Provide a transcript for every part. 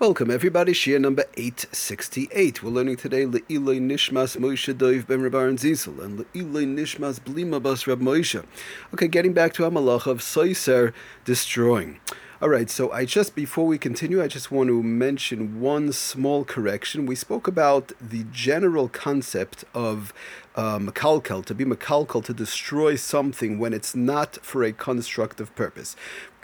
Welcome everybody, Shiur number 868. We're learning today Le'iloi Nishmas Moshe Doiv Ben Rabban Zizel and Le'iloi Nishmas Blima Bas Rab Moshe. Okay, getting back to Amalach of Soiser destroying. All right, so I just, before we continue, I just want to mention one small correction. We spoke about the general concept of uh, to be makalkel, to destroy something when it's not for a constructive purpose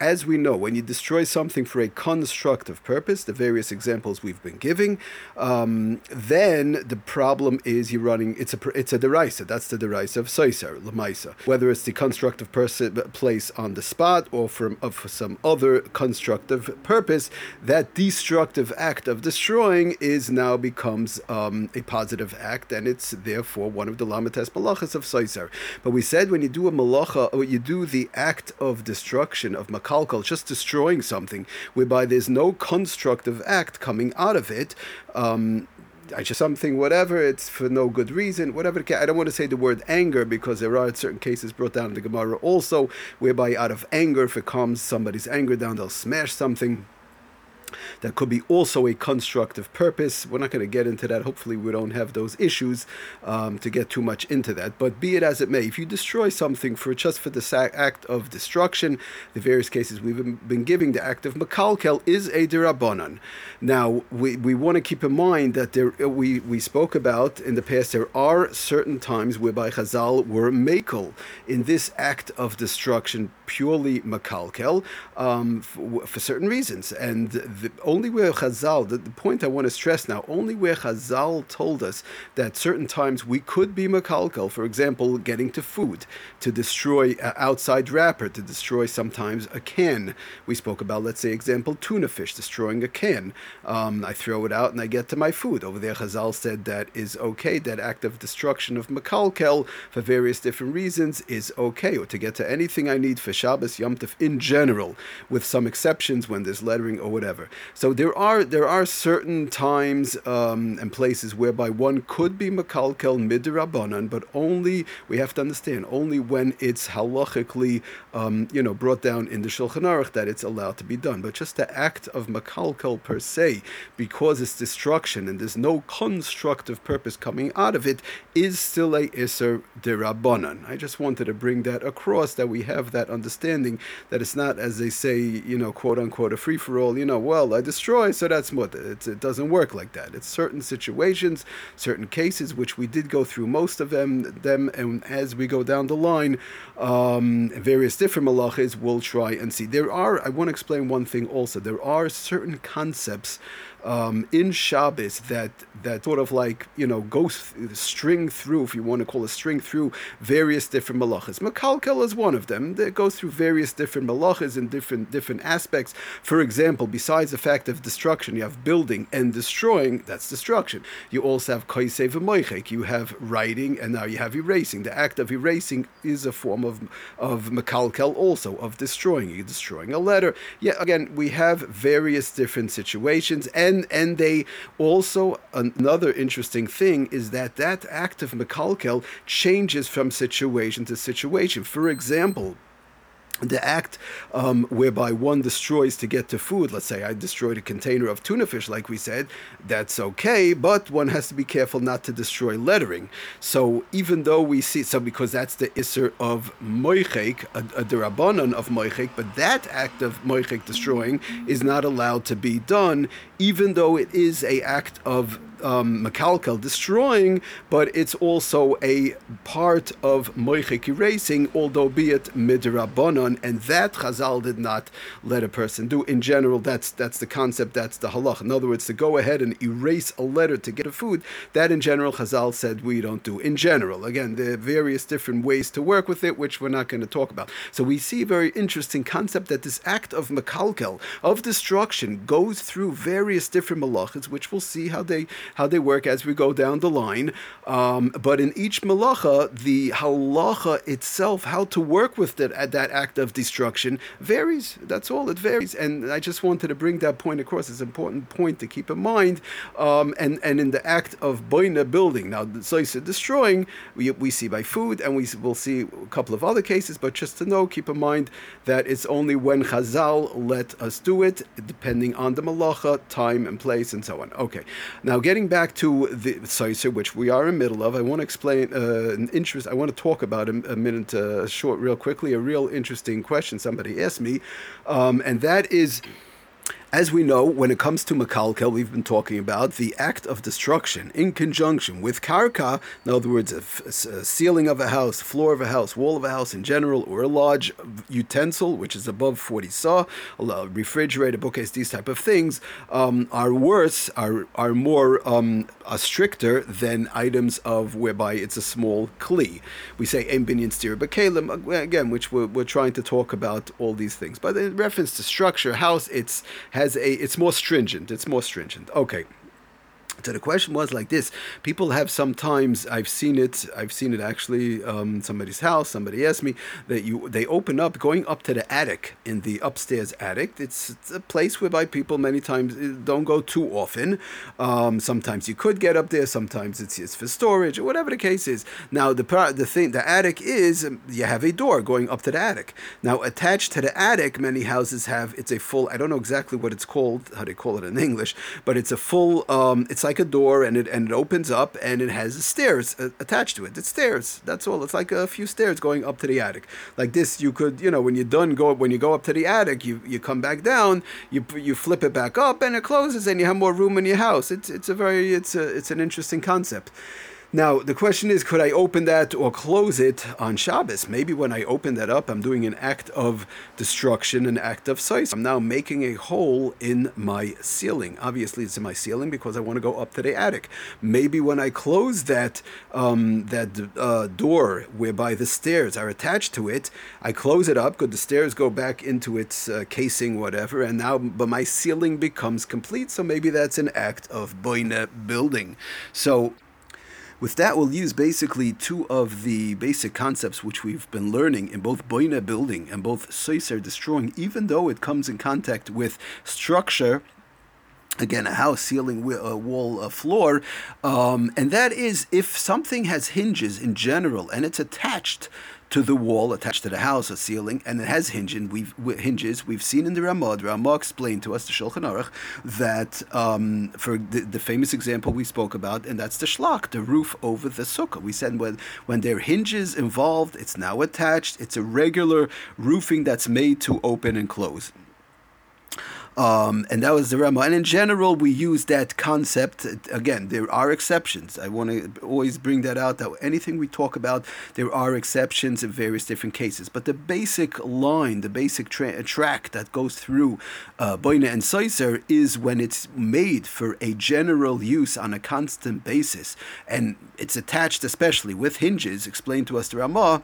as we know, when you destroy something for a constructive purpose, the various examples we've been giving, um, then the problem is you're running. It's a it's a d'oraisa. That's the d'oraisa of soiser lemaisa. Whether it's the constructive person place on the spot or from of some other constructive purpose, that destructive act of destroying is now becomes um, a positive act, and it's therefore one of the malachas of soiser. But we said when you do a malacha, or you do the act of destruction of makalkal, just destroying something, whereby there's no constructive act coming out of it. Um, I just something, whatever, it's for no good reason, whatever. I don't want to say the word anger because there are certain cases brought down in the Gemara also, whereby out of anger, if it calms somebody's anger down, they'll smash something that could be also a constructive purpose. We're not going to get into that. Hopefully, we don't have those issues um, to get too much into that. But be it as it may, if you destroy something for just for the act of destruction, the various cases we've been giving, the act of makalkel is a dirabanan. Now, we, we want to keep in mind that there we, we spoke about in the past, there are certain times whereby Chazal were makel in this act of destruction, purely makalkel, um, for, for certain reasons. And the, only where Chazal, the, the, point I want to stress now, only where Chazal told us that certain times we could be makalkal, for example, getting to food, to destroy an outside wrapper, to destroy sometimes a can. We spoke about, let's say, example, tuna fish, destroying a can. Um, I throw it out and I get to my food. Over there, Chazal said that is okay. That act of destruction of makalkel for various different reasons is okay, or to get to anything I need for Shabbos, Yom Tov in general, with some exceptions when there's lettering or whatever. So there are there are certain times um, and places whereby one could be makalkel midrabanan, but only we have to understand only when it's halachically um, you know brought down in the Shulchan Aruch that it's allowed to be done. But just the act of makalkel per se, because it's destruction and there's no constructive purpose coming out of it, is still a iser derabanan. I just wanted to bring that across that we have that understanding that it's not as they say you know quote unquote a free for all. You know well I destroy, so that's what It's, it doesn't work like that. It's certain situations, certain cases, which we did go through most of them. Them, and as we go down the line, um, various different malachas, we'll try and see. There are. I want to explain one thing also. There are certain concepts um, in Shabbos that that sort of like you know goes string through, if you want to call a string through various different malachas. Makalkel is one of them. That goes through various different malachas in different different aspects. For example, besides the fact of destruction, you have building and destroying. That's destruction. You also have koisev moichek. You have writing, and now you have erasing. The act of erasing is a form of of makalkel, also of destroying. You're destroying a letter. Yeah, again, we have various different situations and and and they also another interesting thing is that that act of mekalkel changes from situation to situation. For example, the act um, whereby one destroys to get to food, let's say I destroyed a container of tuna fish, like we said, that's okay, but one has to be careful not to destroy lettering. So even though we see, so because that's the isser of moichek, a, a derabanan of moichek, but that act of moichek destroying is not allowed to be done, even though it is a act of um, Makalkel destroying, but it's also a part of Moichik erasing, although be it midrabanan, and that Chazal did not let a person do. In general, that's that's the concept, that's the halach. In other words, to go ahead and erase a letter to get a food, that in general Chazal said we don't do. In general, again, there are various different ways to work with it, which we're not going to talk about. So we see a very interesting concept that this act of Makalkel, of destruction, goes through various different malachas, which we'll see how they how they work as we go down the line. Um, but in each malacha, the halacha itself, how to work with that, that act of destruction, varies. That's all. It varies. And I just wanted to bring that point across. It's an important point to keep in mind. Um, and, and in the act of boina building, now, the soisa destroying, we, we see by food, and we will see a couple of other cases. But just to know, keep in mind that it's only when Chazal let us do it, depending on the malacha, time and place, and so on. Okay. Now, getting back to the soisa, which we are in middle of, I want to explain uh, an interest. I want to talk about a, a minute, uh, short, real quickly, a real interesting question somebody asked me, um, and that is as we know, when it comes to Makalkel, we've been talking about the act of destruction in conjunction with Karka, in other words, a, f- a ceiling of a house, floor of a house, wall of a house in general, or a large utensil, which is above 40 se'ah, a refrigerator, bookcase, these type of things, um, are worse, are, are more um, are stricter than items of whereby it's a small kli. We say Ein Binyan Stira Bakalim, again, which we're, we're trying to talk about all these things. But in reference to structure, house, it's has a it's more stringent. It's more stringent. Okay. So the question was like this: People have sometimes I've seen it. I've seen it actually. Um, somebody's house. Somebody asked me that you they open up going up to the attic in the upstairs attic. It's, it's a place whereby people many times eh, don't go too often. Um, sometimes you could get up there. Sometimes it's, it's for storage or whatever the case is. Now the the thing the attic is um, you have a door going up to the attic. Now attached to the attic, many houses have it's a full. I don't know exactly what it's called. How they call it in English, but it's a full. Um, it's like a door and it and it opens up and it has stairs uh, attached to it. It's stairs. That's all. It's like a few stairs going up to the attic. Like this, you could you know when you're done go when you go up to the attic, you you come back down, you you flip it back up and it closes and you have more room in your house. It's it's a very it's a it's an interesting concept. Now, the question is, could I open that or close it on Shabbos? Maybe when I open that up, I'm doing an act of destruction, an act of size. I'm now making a hole in my ceiling. Obviously, it's in my ceiling because I want to go up to the attic. Maybe when I close that um, that uh, door whereby the stairs are attached to it, I close it up. Could the stairs go back into its uh, casing, whatever, and now, but my ceiling becomes complete. So maybe that's an act of boina building. So with that, we'll use basically two of the basic concepts which we've been learning in both Boina building and both Soiser destroying, even though it comes in contact with structure again a house ceiling a wall a floor um, and that is if something has hinges in general and it's attached to the wall attached to the house, a ceiling, and it has hinges. We've, hinges. We've seen in the Ramad, Ramah explained to us, the Shulchan Aruch, that um, for the, the, famous example we spoke about, and that's the schach, the roof over the sukkah. We said when, when there are hinges involved, it's now attached. It's a regular roofing that's made to open and close. Um, and that was the Rama. And in general, we use that concept. Again, there are exceptions. I want to always bring that out that anything we talk about, there are exceptions in various different cases. But the basic line, the basic tra- track that goes through uh, Boina and Soiser is when it's made for a general use on a constant basis. And it's attached, especially with hinges, explained to us the Ramah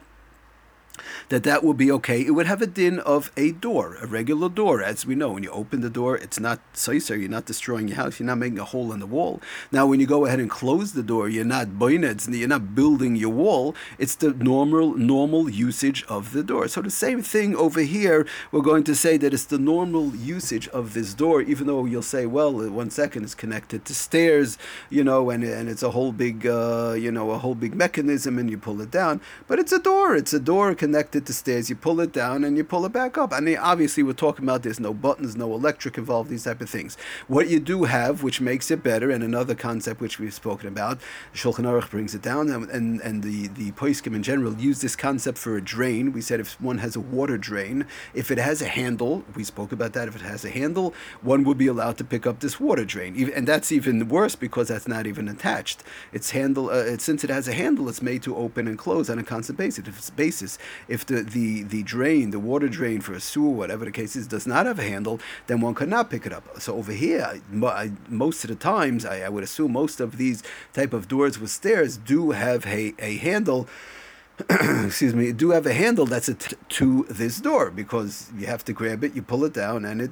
that that would be okay. It would have a din of a door, a regular door. As we know, when you open the door, it's not soiser, you're not destroying your house, you're not making a hole in the wall. Now, when you go ahead and close the door, you're not boinets, you're not building your wall. It's the normal normal usage of the door. So the same thing over here, we're going to say that it's the normal usage of this door, even though you'll say, well, one second it's connected to stairs, you know, and, and it's a whole big, uh, you know, a whole big mechanism, and you pull it down. But it's a door. It's a door connected to stairs. You pull it down and you pull it back up. And obviously, we're talking about there's no buttons, no electric involved, these type of things. What you do have, which makes it better, and another concept which we've spoken about, Shulchan Aruch brings it down, and, and, and the, the Poiskim in general use this concept for a drain. We said if one has a water drain, if it has a handle, we spoke about that, if it has a handle, one would be allowed to pick up this water drain. And that's even worse because that's not even attached. Its handle, uh, since it has a handle, it's made to open and close on a constant basis. If it's basis, if the, the, the drain, the water drain for a sewer, whatever the case is, does not have a handle, then one could not pick it up. So over here, most of the times, I, I would assume most of these type of doors with stairs do have a, a handle excuse me, do have a handle that's a t- to this door because you have to grab it, you pull it down, and it,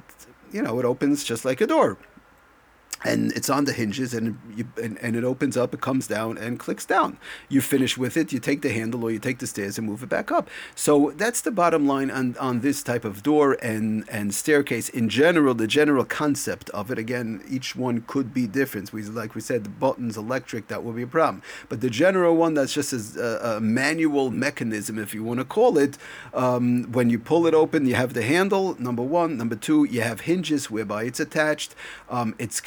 you know, it opens just like a door. And it's on the hinges and, you, and, and it opens up it comes down and clicks down. You finish with it you take the handle or you take the stairs and move it back up. So that's the bottom line on, on this type of door and and staircase in general the general concept of it. Again each one could be different. We like we said the buttons electric that will be a problem. But the general one that's just a, a manual mechanism if you want to call it um, when you pull it open you have the handle number one. Number two you have hinges whereby it's attached. Um, it's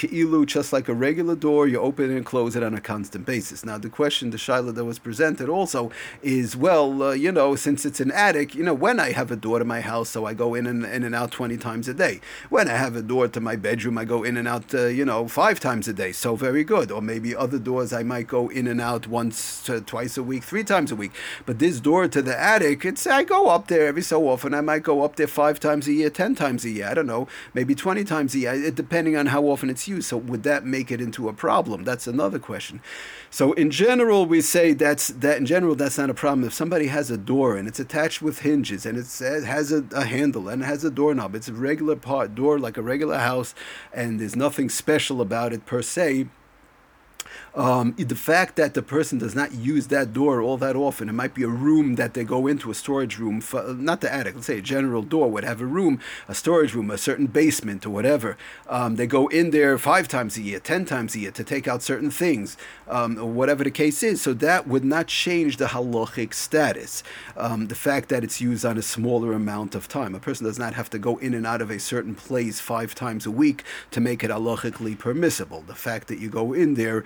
just like a regular door, you open and close it on a constant basis. Now, the question, the shaila that was presented also is, well, uh, you know, since it's an attic, you know, when I have a door to my house, so I go in and in and out 20 times a day. When I have a door to my bedroom, I go in and out, uh, you know, five times a day. So very good. Or maybe other doors, I might go in and out once, to, twice a week, three times a week. But this door to the attic, it's I go up there every so often. I might go up there five times a year, ten times a year. I don't know, maybe 20 times a year, depending on how often it's used. So would that make it into a problem? That's another question. So in general, we say that's that in general that's not a problem. If somebody has a door and it's attached with hinges and it has a, a handle and it has a doorknob, it's a regular part door like a regular house, and there's nothing special about it per se um, the fact that the person does not use that door all that often, it might be a room that they go into, a storage room, for, not the attic, let's say a general door would have a room, a storage room, a certain basement or whatever. Um, they go in there five times a year, ten times a year to take out certain things, um, or whatever the case is. So that would not change the halachic status. Um, the fact that it's used on a smaller amount of time. A person does not have to go in and out of a certain place five times a week to make it halachically permissible. The fact that you go in there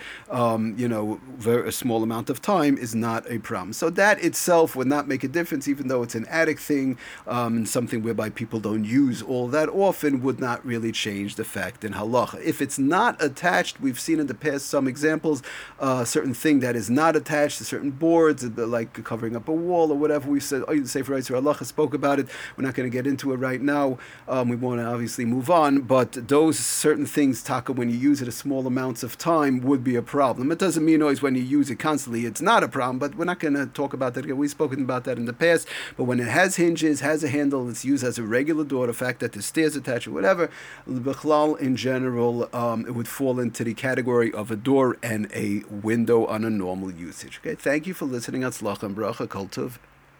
you know, very, a small amount of time is not a problem. So that itself would not make a difference, even though it's an attic thing um, and something whereby people don't use all that often, would not really change the fact in halacha. If it's not attached, we've seen in the past some examples, a uh, certain thing that is not attached to certain boards, uh, like covering up a wall or whatever. We said, oh, say for rights halacha spoke about it. We're not going to get into it right now. Um, we want to obviously move on, but those certain things, taka, when you use it a small amounts of time, would be a problem problem. It doesn't mean always when you use it constantly it's not a problem, but we're not going to talk about that again. We've spoken about that in the past. But when it has hinges, has a handle, it's used as a regular door, the fact that the stairs attached or whatever, Bichlal in general, um, it would fall into the category of a door and a window on a normal usage. Okay, thank you for listening. Atzlach and bracha, kultuv.